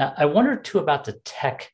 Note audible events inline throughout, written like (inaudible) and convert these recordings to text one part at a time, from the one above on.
Now, I wonder too about the tech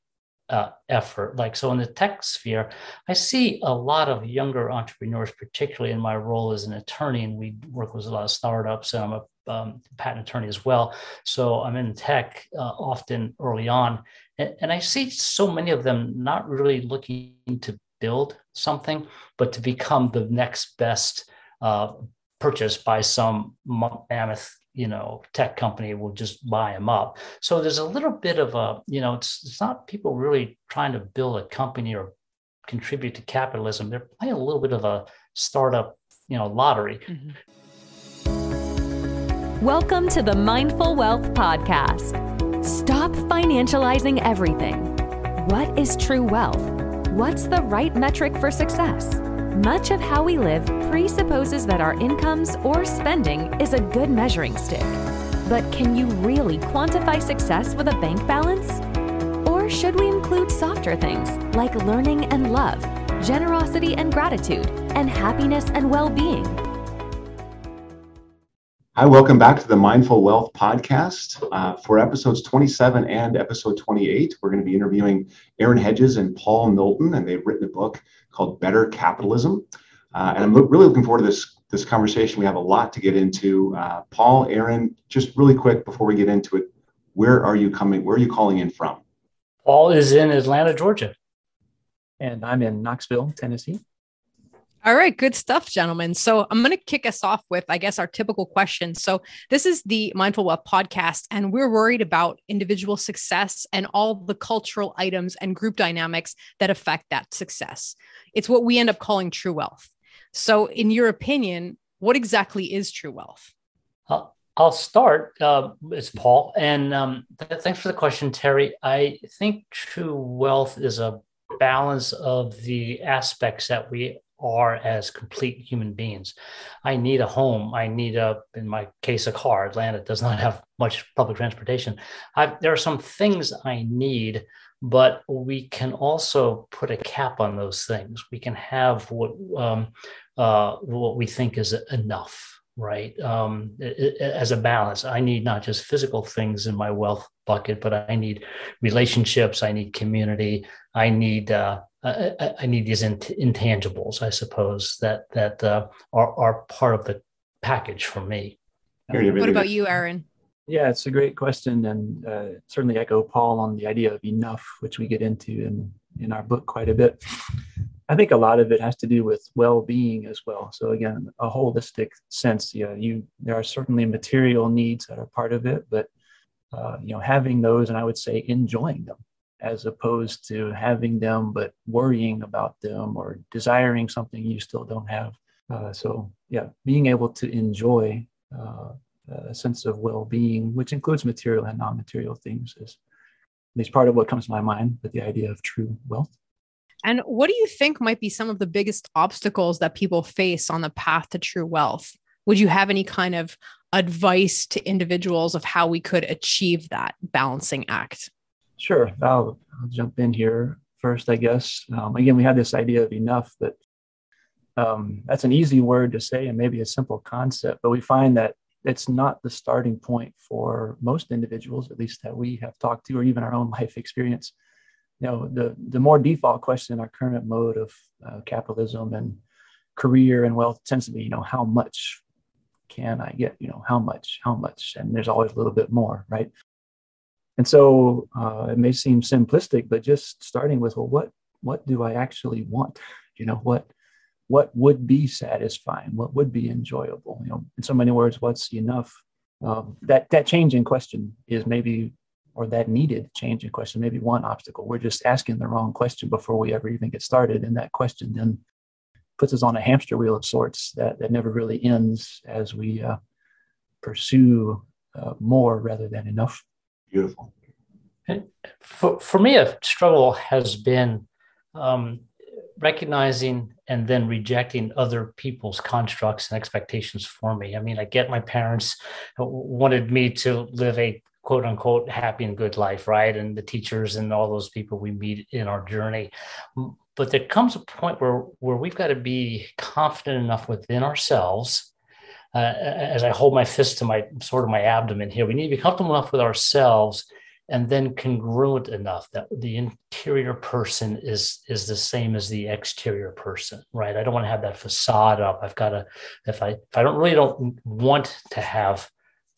uh, effort. Like, so in the tech sphere, I see a lot of younger entrepreneurs, particularly in my role as an attorney, and we work with a lot of startups, and I'm a um, patent attorney as well. So I'm in tech uh, often early on. And, and I see so many of them not really looking to build something, but to become the next best uh, purchase by some mammoth you know tech company will just buy them up. So there's a little bit of a you know it's, it's not people really trying to build a company or contribute to capitalism. They're playing a little bit of a startup you know lottery. Mm-hmm. welcome to the mindful wealth podcast. Stop financializing everything. What is true wealth? What's the right metric for success much of how we live presupposes that our incomes or spending is a good measuring stick. But can you really quantify success with a bank balance? Or should we include softer things like learning and love, generosity and gratitude, and happiness and well being? Hi, welcome back to the Mindful Wealth Podcast. Uh, for episodes 27 and episode 28, we're going to be interviewing Aaron Hedges and Paul Knowlton, and they've written a book called Better Capitalism. Uh, and I'm lo- really looking forward to this this conversation. We have a lot to get into. Uh, Paul, Aaron, just really quick before we get into it, where are you coming? Where are you calling in from? Paul is in Atlanta, Georgia, and I'm in Knoxville, Tennessee. All right, good stuff, gentlemen. So I'm going to kick us off with, I guess, our typical question. So this is the Mindful Wealth podcast, and we're worried about individual success and all the cultural items and group dynamics that affect that success. It's what we end up calling true wealth. So, in your opinion, what exactly is true wealth? I'll start. Uh, it's Paul, and um, th- thanks for the question, Terry. I think true wealth is a balance of the aspects that we are as complete human beings. I need a home. I need a, in my case, a car. Atlanta does not have much public transportation. I've, there are some things I need, but we can also put a cap on those things. We can have what um, uh, what we think is enough right um, as a balance i need not just physical things in my wealth bucket but i need relationships i need community i need uh, I, I need these intangibles, I suppose, that that uh, are are part of the package for me. What about you, Aaron? Yeah, it's a great question, and uh, certainly echo Paul on the idea of enough, which we get into in in our book quite a bit. I think a lot of it has to do with well-being as well. So again, a holistic sense. Yeah, you there are certainly material needs that are part of it, but uh, you know, having those, and I would say enjoying them as opposed to having them but worrying about them or desiring something you still don't have. Uh, so, yeah, being able to enjoy uh, a sense of well being, which includes material and non material things, is at least part of what comes to my mind with the idea of true wealth. And what do you think might be some of the biggest obstacles that people face on the path to true wealth? Would you have any kind of advice to individuals of how we could achieve that balancing act? Sure, I'll, I'll jump in here first, I guess. Um, again, we had this idea of enough, but um, that's an easy word to say and maybe a simple concept, but we find that it's not the starting point for most individuals, at least that we have talked to, or even our own (laughs) life experience. You know, the the more default question in our current mode of uh, capitalism and career and wealth tends to be, you know, how much can I get? You know, how much, how much, and there's always a little bit more, right? And so uh, it may seem simplistic, but just starting with, well, what what do I actually want? You know, what what would be satisfying? What would be enjoyable? You know, in so many words, what's enough? Um, that that change in question is maybe, or that needed change in question, maybe one obstacle. We're just asking the wrong question before we ever even get started, and that question then puts us on a hamster wheel of sorts that that never really ends as we uh, pursue uh, more rather than enough. Beautiful. For, for me, a struggle has been um, recognizing and then rejecting other people's constructs and expectations for me. I mean, I get my parents wanted me to live a quote unquote happy and good life, right? And the teachers and all those people we meet in our journey. But there comes a point where where we've got to be confident enough within ourselves uh, as I hold my fist to my sort of my abdomen here, we need to be comfortable enough with ourselves and then congruent enough that the interior person is is the same as the exterior person right? I don't want to have that facade up. I've got to if i if i don't really don't want to have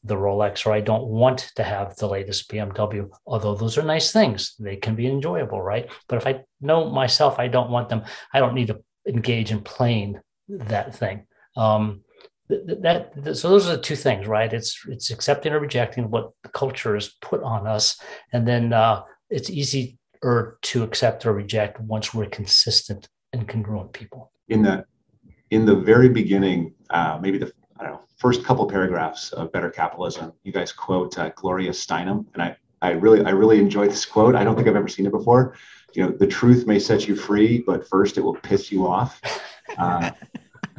the rolex or i don't want to have the latest bmw although those are nice things. They can be enjoyable right? But if i know myself i don't want them. I don't need to engage in playing that thing. Um, that, that, so those are the two things right? It's it's accepting or rejecting what the culture has put on us and then uh, it's easier to accept or reject once we're consistent and congruent people. In the in the very beginning uh, maybe the I don't know, first couple paragraphs of better capitalism you guys quote uh, gloria steinem and i i really i really enjoyed this quote. I don't think i've ever seen it before. You know the truth may set you free but first it will piss you off. Uh,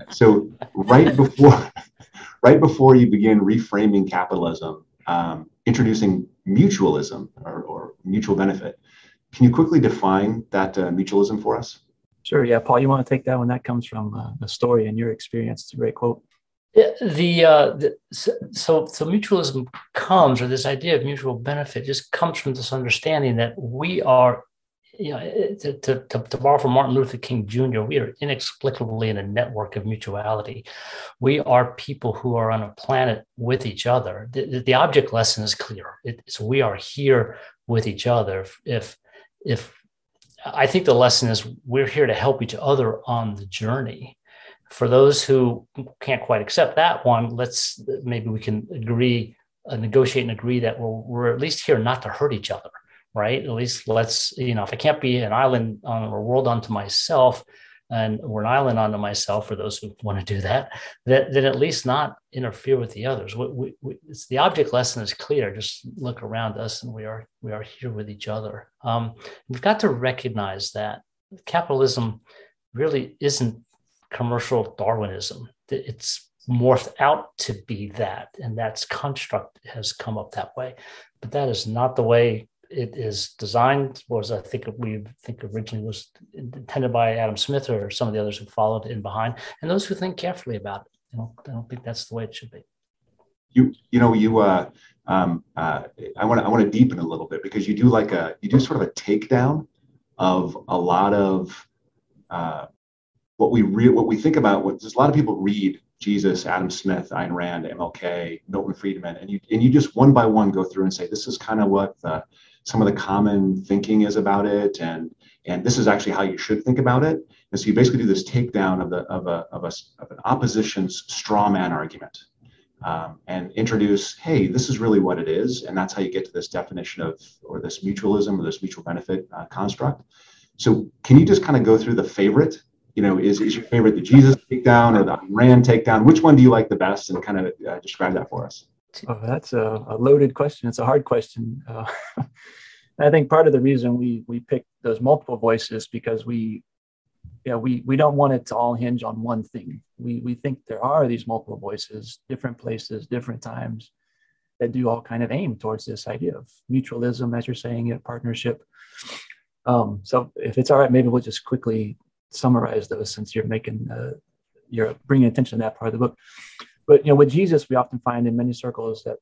so right before (laughs) right before you begin reframing capitalism, um, introducing mutualism or, or, mutual benefit, can you quickly define that uh, mutualism for us? Sure. Yeah, Paul, you want to take that one? That comes from uh, a story and your experience. It's a great quote. Yeah, the, uh, the so so mutualism comes, or this idea of mutual benefit, just comes from this understanding that we are you know, to, to, to, borrow from Martin Luther King Jr., we are inexplicably in a network of mutuality. We are people who are on a planet with each other. The, the object lesson is clear. It's we are here with each other. If, if, if I think the lesson is we're here to help each other on the journey. For those who can't quite accept that one, let's maybe we can agree, uh, negotiate and agree that we're, we're at least here not to hurt each other right? At least let's, you know, if I can't be an island on a world unto myself, and we're an island unto myself for those who want to do that, that then at least not interfere with the others. We, we, we, it's the object lesson is clear. Just look around us, and we are we are here with each other. Um, we've got to recognize that capitalism really isn't commercial Darwinism. It's morphed out to be that, and that's construct has come up that way. But that is not the way it is designed was I think we think originally was intended by Adam Smith or some of the others who followed in behind, and those who think carefully about it. You know, I don't think that's the way it should be. You you know you uh, um, uh, I want I want to deepen a little bit because you do like a you do sort of a takedown of a lot of uh, what we re- what we think about. What there's a lot of people read Jesus, Adam Smith, Ayn Rand, MLK, Milton Friedman, and you and you just one by one go through and say this is kind of what the some of the common thinking is about it and and this is actually how you should think about it. And so you basically do this takedown of the of a of, a, of an opposition's straw man argument um, and introduce hey this is really what it is and that's how you get to this definition of or this mutualism or this mutual benefit uh, construct. So can you just kind of go through the favorite? You know is, is your favorite the jesus takedown or the rand takedown? Which one do you like the best and kind of uh, describe that for us Oh, that's a, a, loaded question. It's a hard question. Uh, (laughs) I think part of the reason we we pick those multiple voices because we, yeah, we we don't want it to all hinge on one thing. We we think there are these multiple voices, different places, different times, that do all kind of aim towards this idea of mutualism, as you're saying it, partnership. Um, so if it's all right, maybe we'll just quickly summarize those since you're making uh, you're bringing attention to that part of the book. But you know, with Jesus, we often find in many circles that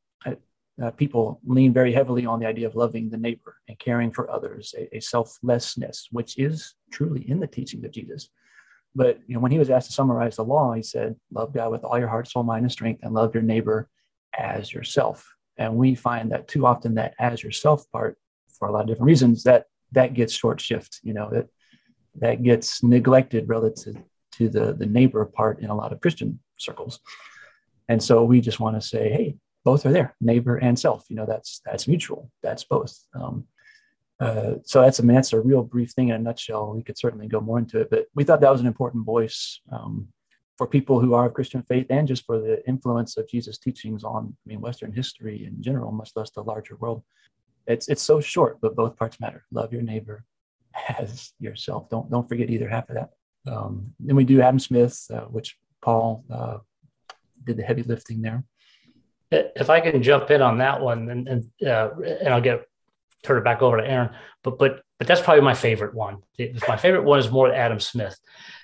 uh, people lean very heavily on the idea of loving the neighbor and caring for others, a, a, selflessness, which is truly in the teachings of Jesus. But you know, when he was asked to summarize the law, he said, "Love God with all your heart, soul, mind, and strength, and love your neighbor as yourself." And we find that too often that "as yourself" part, for a lot of different reasons, that that gets short shift. You know that that gets neglected relative to the the neighbor part in a lot of Christian circles. And so we just want to say, hey, both are there, neighbor and self. You know, that's that's mutual. That's both. Um, uh, so that's I mean that's a real brief thing in a nutshell. We could certainly go more into it, but we thought that was an important voice um, for people who are of Christian faith and just for the influence of Jesus' teachings on I mean Western history in general, much less the larger world. It's it's so short, but both parts matter. Love your neighbor as yourself. Don't don't forget either half of that. Um, then we do Adam Smith, uh, which Paul uh, did the heavy lifting there. If I can jump in on that one, and and, uh, and I'll get turn it back over to Aaron, but but but that's probably my favorite one. My favorite one is more Adam Smith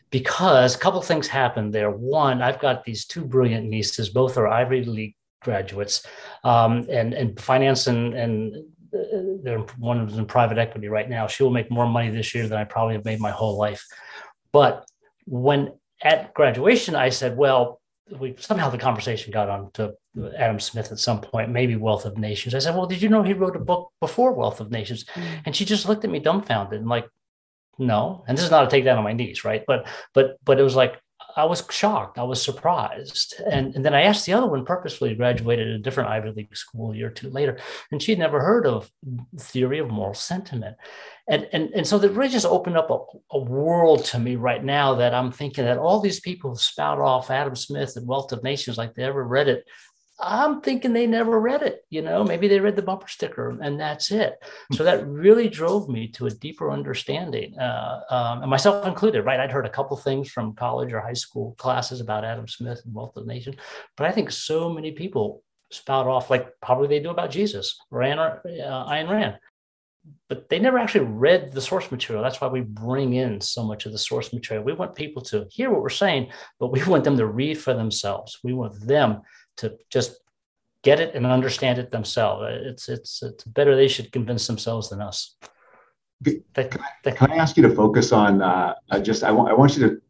because a couple things happened there. One, I've got these two brilliant nieces, both are Ivy League graduates, um, and and finance and and they're one of them in private equity right now. She will make more money this year than I probably have made my whole life. But when at graduation, I said, well, we somehow the conversation got on to Adam Smith at some point, maybe Wealth of Nations. I said, Well, did you know he wrote a book before Wealth of Nations? Mm. And she just looked at me dumbfounded and like, no. And this is not a take down on my knees, right? But but but it was like I was shocked. I was surprised. And, and then I asked the other one purposefully graduated at a different Ivy League school a year or two later, and she'd never heard of theory of moral sentiment. And, and, and so that really just opened up a, a world to me right now that I'm thinking that all these people who spout off Adam Smith and Wealth of Nations like they ever read it, I'm thinking they never read it. You know, maybe they read the bumper sticker and that's it. So that really drove me to a deeper understanding, uh, um, and myself included. Right, I'd heard a couple things from college or high school classes about Adam Smith and Wealth of Nations, but I think so many people spout off like probably they do about Jesus, Ran uh, Ayn Rand, but they never actually read the source material. That's why we bring in so much of the source material. We want people to hear what we're saying, but we want them to read for themselves. We want them to just get it and understand it themselves. It's it's it's better they should convince themselves than us. Can I, can I ask you to focus on uh, just I want I want you to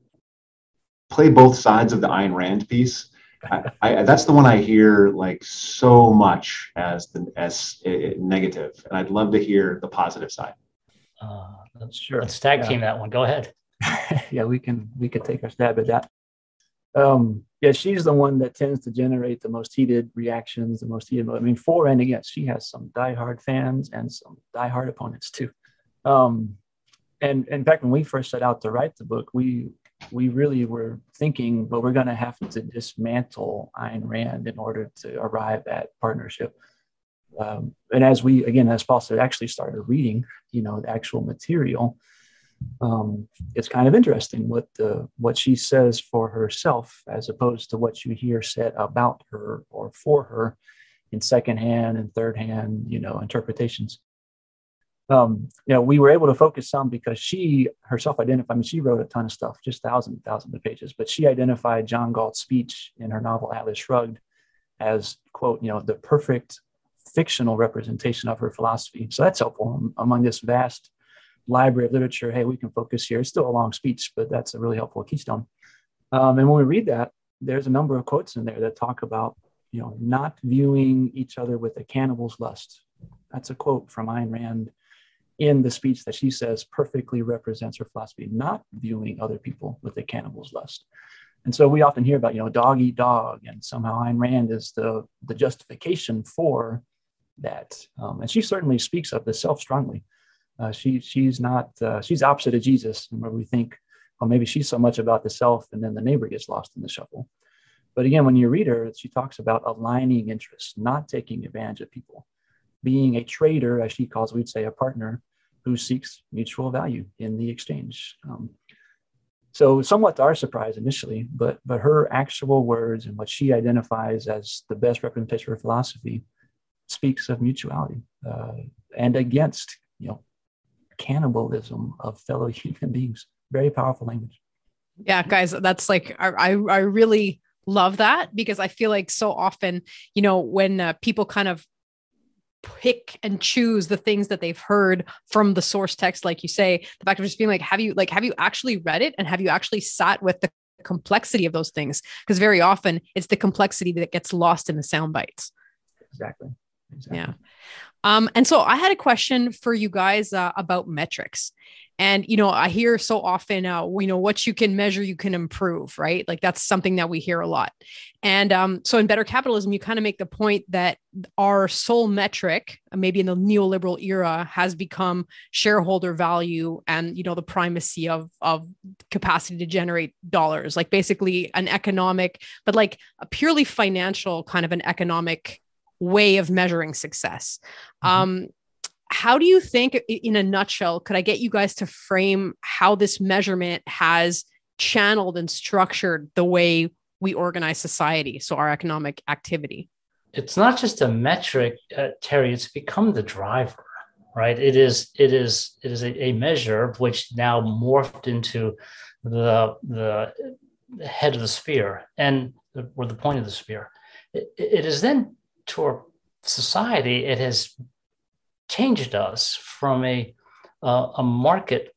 play both sides of the Ayn Rand piece. I, I, that's the one I hear like so much as the as uh, negative, and I'd love to hear the positive side. Uh, sure. Let's tag yeah. team that one. Go ahead. (laughs) yeah, we can we can take our stab at that. Um, yeah, she's the one that tends to generate the most heated reactions, the most heated. I mean, for and against, she has some diehard fans and some diehard opponents too. Um, and in fact, when we first set out to write the book, we we really were thinking, but we're going to have to dismantle Ayn Rand in order to arrive at partnership. Um, and as we again, as Paul said, actually started reading, you know, the actual material, um, it's kind of interesting what the what she says for herself as opposed to what you hear said about her or for her in secondhand and third hand you know interpretations. Um, you know we were able to focus some because she herself identified I mean she wrote a ton of stuff just thousands and thousands of pages but she identified John Galt's speech in her novel Atlas Shrugged as quote you know the perfect fictional representation of her philosophy. So that's helpful among this vast library of literature, hey, we can focus here. It's still a long speech, but that's a really helpful keystone. Um, and when we read that, there's a number of quotes in there that talk about, you know, not viewing each other with a cannibal's lust. That's a quote from Ayn Rand in the speech that she says perfectly represents her philosophy, not viewing other people with a cannibal's lust. And so we often hear about, you know, dog eat dog, and somehow Ayn Rand is the, the justification for that. Um, and she certainly speaks of the self strongly. Uh, she she's not uh, she's opposite of Jesus, where we think, well, maybe she's so much about the self, and then the neighbor gets lost in the shuffle. But again, when you read her, she talks about aligning interests, not taking advantage of people, being a trader, as she calls, we'd say a partner who seeks mutual value in the exchange. Um, so, somewhat to our surprise initially, but but her actual words and what she identifies as the best representation of her philosophy speaks of mutuality uh, and against you know cannibalism of fellow (laughs) human beings. Very powerful language. Yeah, guys, that's like I I really love that because I feel like so often, you know, when uh, people kind of pick and choose the things that they've heard from the source text like you say the fact of just being like have you like have you actually read it and have you actually sat with the complexity of those things because very often it's the complexity that gets lost in the sound bites exactly, exactly. yeah um, and so I had a question for you guys uh, about metrics. And, you know, I hear so often, uh, you know, what you can measure, you can improve, right? Like that's something that we hear a lot. And um, so in Better Capitalism, you kind of make the point that our sole metric, maybe in the neoliberal era, has become shareholder value and, you know, the primacy of, of capacity to generate dollars, like basically an economic, but like a purely financial kind of an economic way of measuring success. Mm-hmm. Um, how do you think, in a nutshell, could I get you guys to frame how this measurement has channeled and structured the way we organize society? So, our economic activity? It's not just a metric, uh, Terry, it's become the driver right it is it is it is a, a, measure which now morphed into the the head of the spear and the, or the point of the spear it, it is then to our society, it has changed us from a uh, a market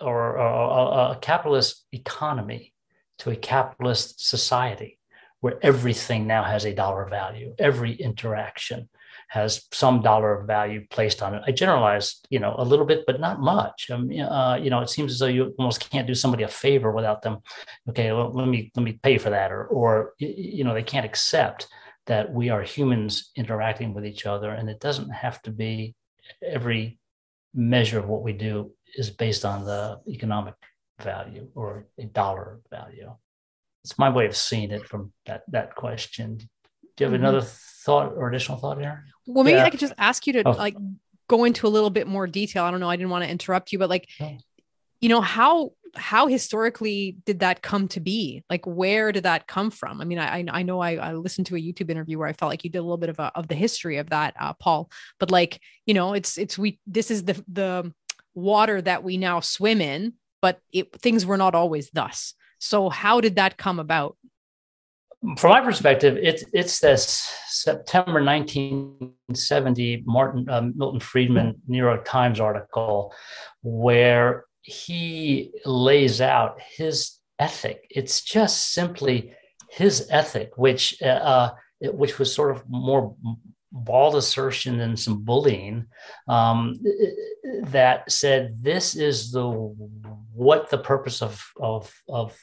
or, a, a capitalist economy to a capitalist society where everything now has a dollar value every interaction has some dollar value placed on it. I generalize, you know, a little bit, but not much. I mean, uh, you know, it seems as though you almost can't do somebody a favor without them. Okay, well, let me let me pay for that, or or you know, they can't accept that we are humans interacting with each other, and it doesn't have to be every measure of what we do is based on the economic value or a dollar value. It's my way of seeing it from that that question. Do you have mm-hmm. another thought or additional thought here? Well, maybe yeah. I could just ask you to oh. like go into a little bit more detail. I don't know. I didn't want to interrupt you, but like. You know, how how historically did that come to be? Like, where did that come from? I mean, I I know I, I listened to a YouTube interview where I felt like you did a little bit of a, of the history of that, uh, Paul. But like, you know, it's it's we this is the the water that we now swim in, but it, things were not always thus. So, how did that come about? from my perspective, it's it's this September 1970 Martin uh, Milton Friedman New York Times article where he lays out his ethic. It's just simply his ethic, which uh, uh which was sort of more bald assertion and some bullying um, that said this is the what the purpose of of of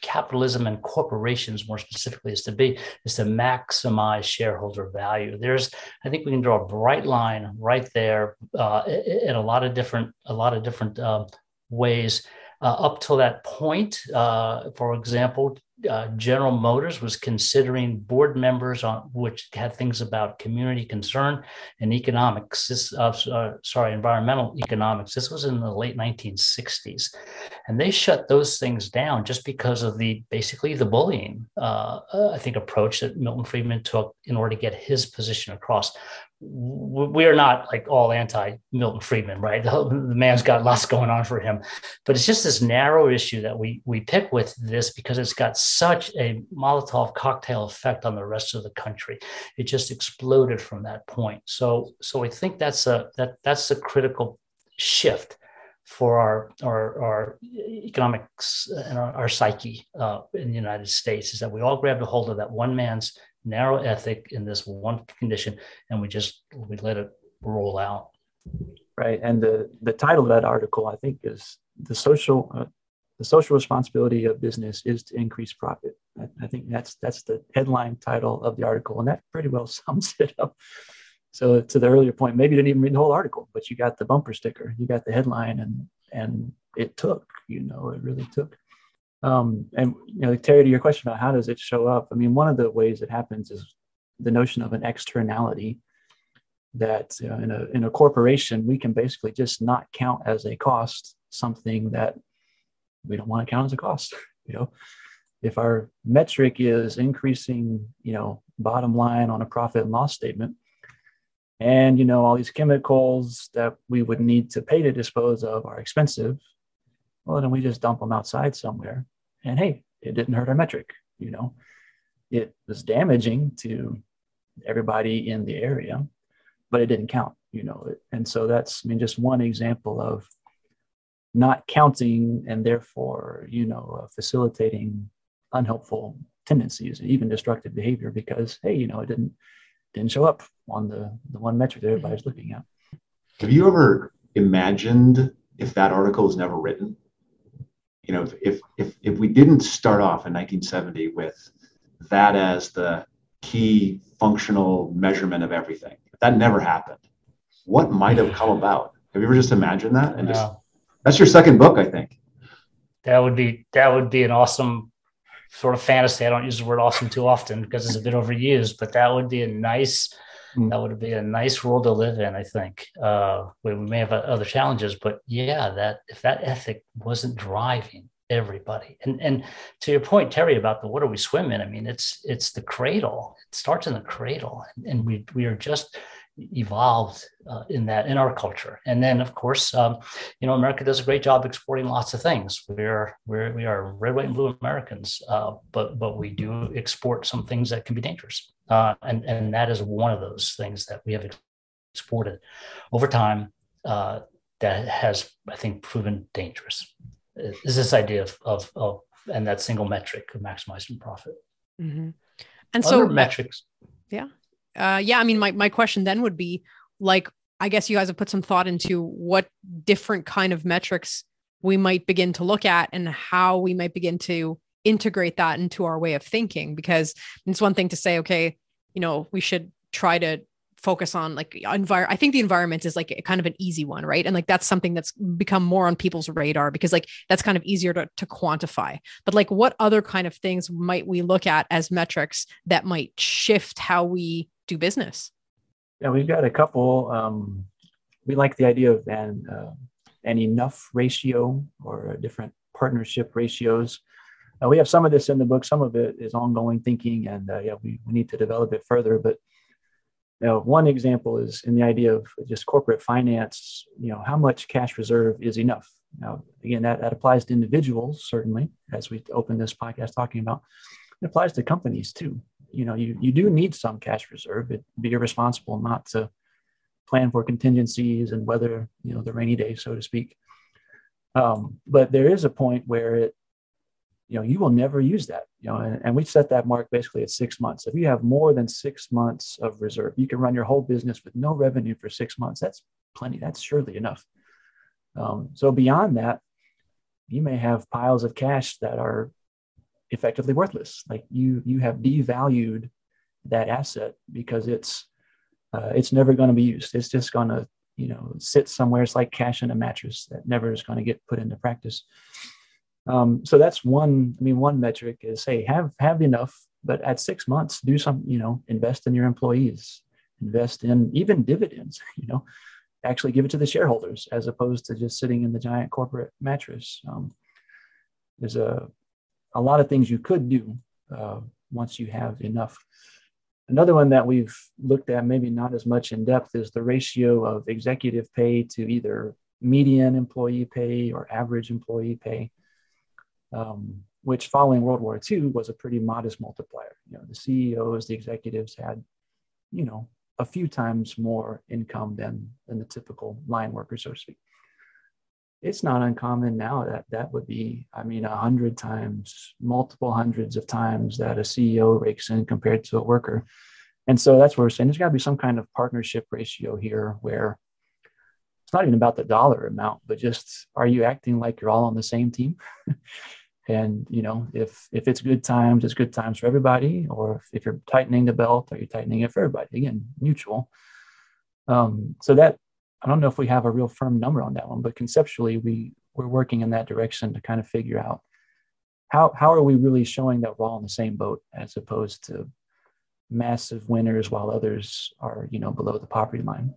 capitalism and corporations more specifically is to be is to maximize shareholder value. There's i think we can draw a bright line right there uh, in a lot of different a lot of different uh, ways. Uh, up till that point uh, for example uh, General Motors was considering board members on which had things about community concern and economics. This, uh, uh, sorry, environmental economics. This was in the late 1960s, and they shut those things down just because of the basically the bullying. Uh, uh, I think approach that Milton Friedman took in order to get his position across we are not like all anti Milton Friedman, right? (laughs) The, the, man's got lots going on for him, but it's just this narrow issue that we we pick with this because it's got such a Molotov cocktail effect on the rest of the country. It just exploded from that point. So so I think that's a that that's a critical shift for our our, our economics and our, our psyche uh, in the United States is that we all grabbed a hold of that one man's narrow ethic in this one condition, and we just we let it roll out. Right, and the the title of that article, I think, is the social uh, the social responsibility of business is to increase profit. I, I, think that's that's the headline title of the article, and that pretty well (laughs) sums it up. So to the earlier point, maybe you didn't even read the whole article, but you got the bumper sticker, you got the headline, and and it took. You know, it really took. Um, and you know, Terry, to your question about how does it show up? I mean, one of the ways it happens is the notion of an externality that uh, in a in a corporation we can basically just not count as a cost something that we don't want to count as a cost. (laughs) You know, if our metric is increasing, you know, bottom line on a profit and loss statement, and you know all these chemicals that we would need to pay to dispose of are expensive well, then we just dump them outside somewhere. And hey, it didn't hurt our metric. You know, it was damaging to everybody in the area, but it didn't count. You know, and so that's I mean just one example of not counting and therefore you know uh, facilitating unhelpful tendencies and even destructive behavior because hey you know it didn't didn't show up on the the one metric that everybody's looking at have you ever imagined if that article was never written you know, if if if we didn't start off in 1970 with that as the key functional measurement of everything, if that never happened, what might have come about? Have you ever just imagined that? And just that's your second book, I think. That would be that would be an awesome sort of fantasy. I don't use the word awesome too often because it's a bit overused, but that would be a nice mm. that would be a nice world to live in. I think uh, we, we may have other challenges, but yeah, that if that ethic wasn't driving everybody, and and to your point, Terry, about the water we swim in, I mean, it's it's the cradle. It starts in the cradle, and, and we we are just evolved uh, in that in our culture and then of course um, you know america does a great job exporting lots of things we're we're we are red white and blue americans uh, but but we do export some things that can be dangerous uh, and and that is one of those things that we have exported over time uh, that has, I think, proven dangerous. Is this idea of, of, of and that single metric of maximizing profit. Mm-hmm. And Other so metrics. Yeah. Uh, yeah. I mean, my, my question then would be like, I guess you guys have put some thought into what different kind of metrics we might begin to look at and how we might begin to integrate that into our way of thinking. Because it's one thing to say, okay, you know, we should try to focus on like envir I think the environment is like kind of an easy one, right? And like that's something that's become more on people's radar because like that's kind of easier to, to quantify. But like what other kind of things might we look at as metrics that might shift how we do business? Yeah, we've got a couple. Um, we like the idea of an uh, an enough ratio or different partnership ratios. Uh, we have some of this in the book. Some of it is ongoing thinking, and uh, yeah, we, we need to develop it further. But know, one example is in the idea of just corporate finance. You know, how much cash reserve is enough? Now, again, that, that applies to individuals certainly, as we open this podcast talking about. It applies to companies too you know you, you do need some cash reserve it'd be irresponsible not to plan for contingencies and weather you know the rainy day so to speak um, but there is a point where it you know you will never use that you know and, and we set that mark basically at six months if you have more than six months of reserve you can run your whole business with no revenue for six months that's plenty that's surely enough um, so beyond that you may have piles of cash that are effectively worthless. Like you you have devalued that asset because it's uh, it's never going to be used. It's just going to you know sit somewhere. It's like cash in a mattress that never is going to get put into practice. Um, so that's one. I mean, one metric is hey, have have enough, but at six months, do some. You know, invest in your employees, invest in even dividends. (laughs) You know, actually give it to the shareholders as opposed to just sitting in the giant corporate mattress. Um, there's a a lot of things you could do uh, once you have enough. Another one that we've looked at, maybe not as much in depth, is the ratio of executive pay to either median employee pay or average employee pay, um, which following World War II was a pretty modest multiplier. You know, the CEOs, the executives had, you know, a few times more income than, than the typical line worker, so to speak it's not uncommon now that that would be, I mean, a hundred times, multiple hundreds of times that a CEO rakes in compared to a worker. And so that's where we're saying there's got to be some kind of partnership ratio here where it's not even about the dollar amount, but just are you acting like you're all on the same team? (laughs) and you know, if if it's good times, it's good times for everybody, or if, if you're tightening the belt, are you tightening it for everybody? Again, mutual. Um, so that I don't know if we have a real firm number on that one, but conceptually, we we're working in that direction to kind of figure out how how are we really showing that we're all in the same boat as opposed to massive winners while others are you know below the poverty line.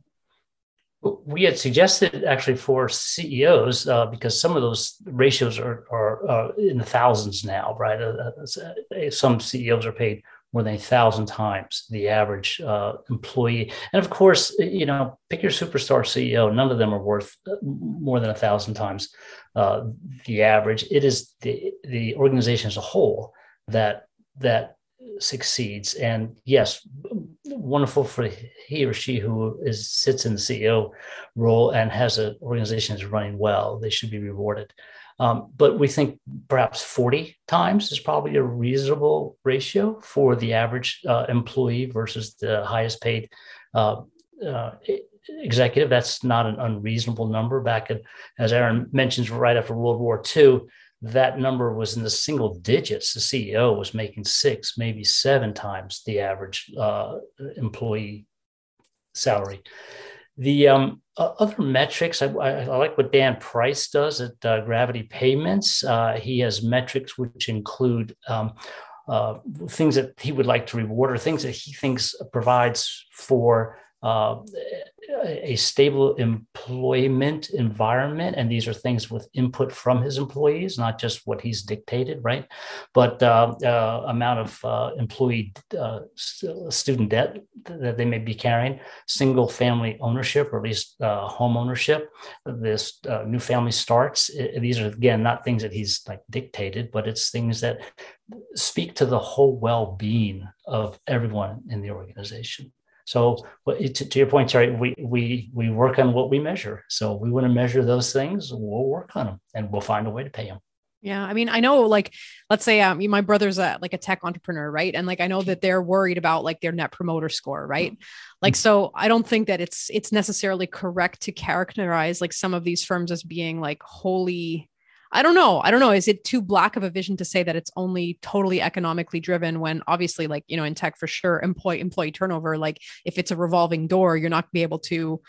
We had suggested actually for CEOs uh, because some of those ratios are are uh, in the thousands now, right? Uh, uh some CEOs are paid more than a thousand times the average uh, employee. And of course, you know, pick your superstar CEO. None of them are worth uh, more than a thousand times uh, the average. It is the the organization as a whole that that succeeds. And yes, wonderful for he or she who is sits in the CEO role and has an organization that's running well. They should be rewarded. Um, but we think perhaps 40 times is probably a reasonable ratio for the average uh, employee versus the highest paid uh, uh, executive. That's not an unreasonable number. Back at, as Aaron mentions, right after World War II, that number was in the single digits. The CEO was making six, maybe seven times the average uh, employee salary. The um, other metrics, I, I, like what Dan Price does at uh, Gravity Payments. Uh, he has metrics which include um, uh, things that he would like to reward or things that he thinks provides for uh, a stable employment environment. And these are things with input from his employees, not just what he's dictated, right? But uh, uh, amount of uh, employee uh, student debt that they may be carrying, single family ownership, or at least uh, home ownership, this new family starts. these are, again, not things that he's like dictated, but it's things that speak to the whole well being of everyone in the organization. So to, to, your point, Terry, we, we, we work on what we measure. So we want to measure those things, we'll work on them and we'll find a way to pay them. Yeah. I mean, I know like, let's say, um, my brother's a, like a tech entrepreneur, right. And like, I know that they're worried about like their net promoter score, right. Like, so I don't think that it's, it's necessarily correct to characterize like some of these firms as being like wholly I don't know. I don't know. Is it too black of a vision to say that it's only totally economically driven when obviously, like, you know, in tech for sure, employee employee turnover, like if it's a revolving door, you're not be able to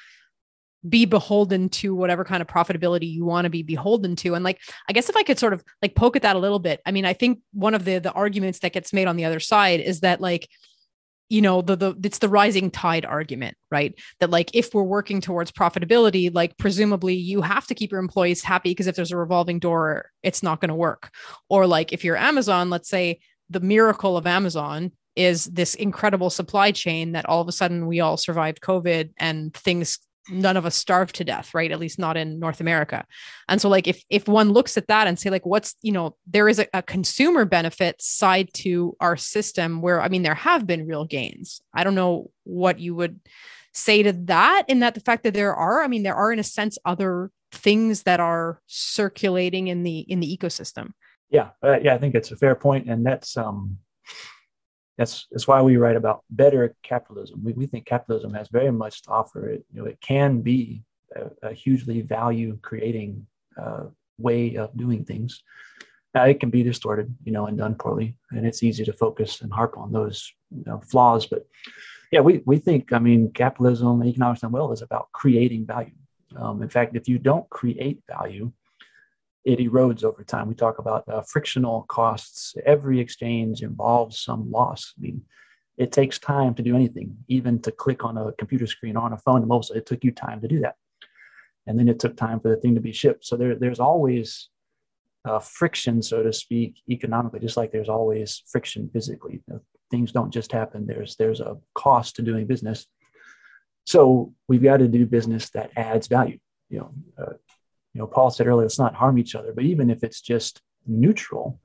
be beholden to whatever kind of profitability you want to be beholden to and like i guess if i could sort of like poke at that a little bit i mean i think one of the the arguments that gets made on the other side is that like you know the the it's the rising tide argument right? That like if we're working towards profitability like presumably you have to keep your employees happy because if there's a revolving door it's not going to work. Or like if you're amazon let's say the miracle of amazon is this incredible supply chain that all of a sudden we all survived covid and things none of us starve to death right? At least not in north america. And so like if if one looks at that and say like what's you know there is a, a, consumer benefit side to our system where i mean there have been real gains. I don't know what you would say to that in that the fact that there are i mean there are in a sense other things that are circulating in the in the ecosystem. Yeah uh, yeah i think it's a fair point and that's um that's that's why we write about better capitalism. We, we think capitalism has very much to offer. It you know it can be a, a hugely value creating uh, way of doing things. Now it can be distorted, you know, and done poorly, and it's easy to focus and harp on those you know, flaws. But yeah, we we think I mean capitalism, economics, and wealth is about creating value. Um, in fact, if you don't create value, it erodes over time. We talk about uh, frictional costs. Every exchange involves some loss. I mean, it takes time to do anything, even to click on a computer screen or on a phone. Most it took you time to do that, and then it took time for the thing to be shipped. So there, there's always uh, friction, so to speak, economically, just like there's always friction physically. You know, things don't just happen. There's there's a cost to doing business. So we've got to do business that adds value. You know, uh, you know, Paul said earlier, let's not harm each other. But even if it's just neutral,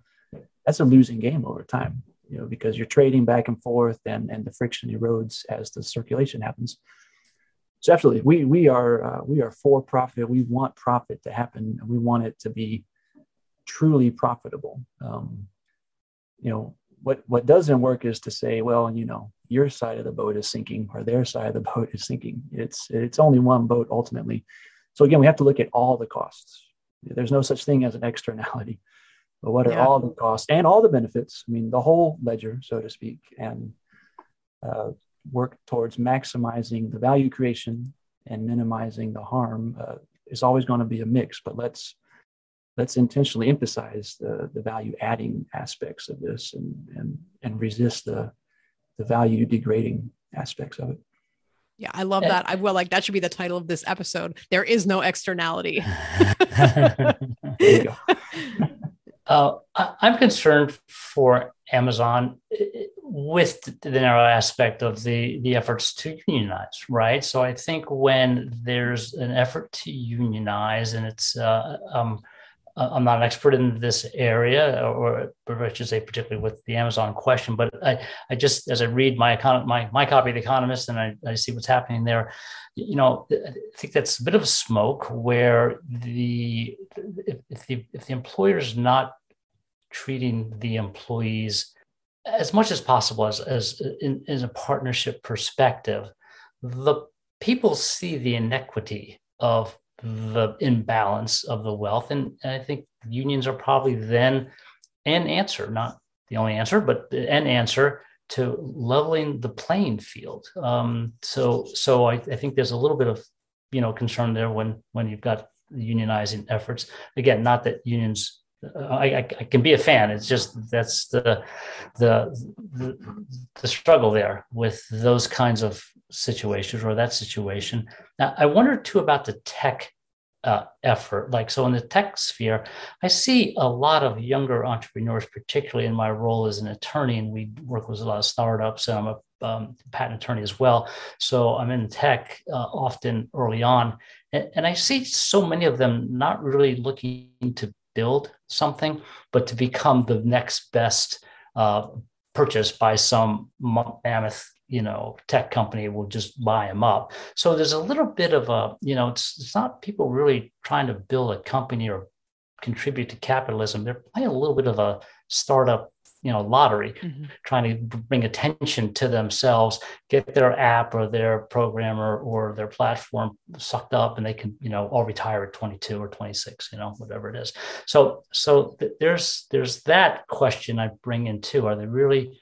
that's a losing game over time, you know, because you're trading back and forth and, and the friction erodes as the circulation happens. So absolutely, we we are uh, we are for profit. We want profit to happen. We want it to be truly profitable. Um, you know, what what doesn't work is to say, well, you know, your side of the boat is sinking or their side of the (laughs) boat is sinking. It's it's only one boat ultimately. So again, we have to look at all the costs. There's no such thing as an externality. But what are yeah. all the costs and all the benefits? I mean, the whole ledger, so to speak, and uh, work towards maximizing the value creation and minimizing the harm uh, is always going to be a mix. But let's let's intentionally emphasize the, the value adding aspects of this and, and, and resist the, the value degrading aspects of it. Yeah, I love that. I will like that should be the title of this episode. There is no externality. (laughs) (laughs) uh, I'm concerned for Amazon uh, with the narrow aspect of the the efforts to unionize, right? So I think when there's an effort to unionize, and it's uh, um, uh, I'm not an expert in this area, or, or I should say, particularly with the Amazon question. But I, I just as I read my econ- my my copy of the Economist, and I, I see what's happening there, you know, I think that's a bit of a smoke where the if, if the if the employer is not treating the employees as much as possible as as in, in a partnership perspective, the people see the inequity of the imbalance of the wealth. And, I think unions are probably then an answer, not the only answer, but an answer to leveling the playing field. Um, so, so I, I, think there's a little bit of you know concern there when when you've got unionizing efforts. Again, not that unions. Uh, I, I, I, can be a fan. It's just that's the, the the the struggle there with those kinds of situations or that situation. Now, I wonder too about the tech uh, effort. Like, so in the tech sphere, I see a lot of younger entrepreneurs, particularly in my role as an attorney, and we work with a lot of startups, and I'm a um, patent attorney as well. So I'm in tech uh, often early on. And, and I see so many of them not really looking to build something, but to become the next best uh, purchase by some mammoth you know tech company will just buy them up. So there's a little bit of a you know it's, it's not people really trying to build a company or contribute to capitalism. They're playing a little bit of a startup you know lottery mm-hmm. trying to bring attention to themselves get their app or their programmer or their platform sucked up and they can you know all retire at 22 or 26 you know whatever it is. So so th- there's there's that question i bring in too are they really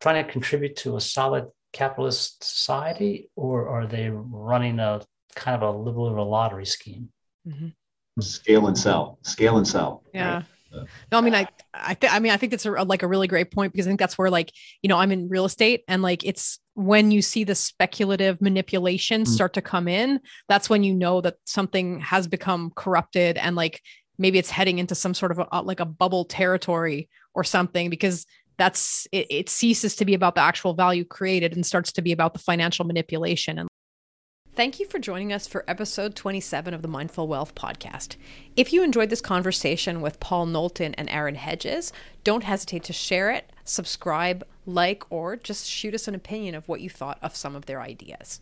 trying to contribute to a solid capitalist society or are they running a kind of a little bit of a lottery scheme mm-hmm. scale and sell scale and sell yeah right? No, I mean, I, I, th- I mean, I think that's a, like a really great point because I think that's where, like, you know, I'm in real estate and like it's when you see the speculative manipulation mm-hmm. start to come in, that's when you know that something has become corrupted and like maybe it's heading into some sort of a, like a bubble territory or something because that's it, it ceases to be about the actual value created and starts to be about the financial manipulation and Thank you for joining us for episode 27 of the Mindful Wealth podcast. If you enjoyed this conversation with Paul Knowlton and Aaron Hedges, don't hesitate to share it, subscribe, like, or just shoot us an opinion of what you thought of some of their ideas.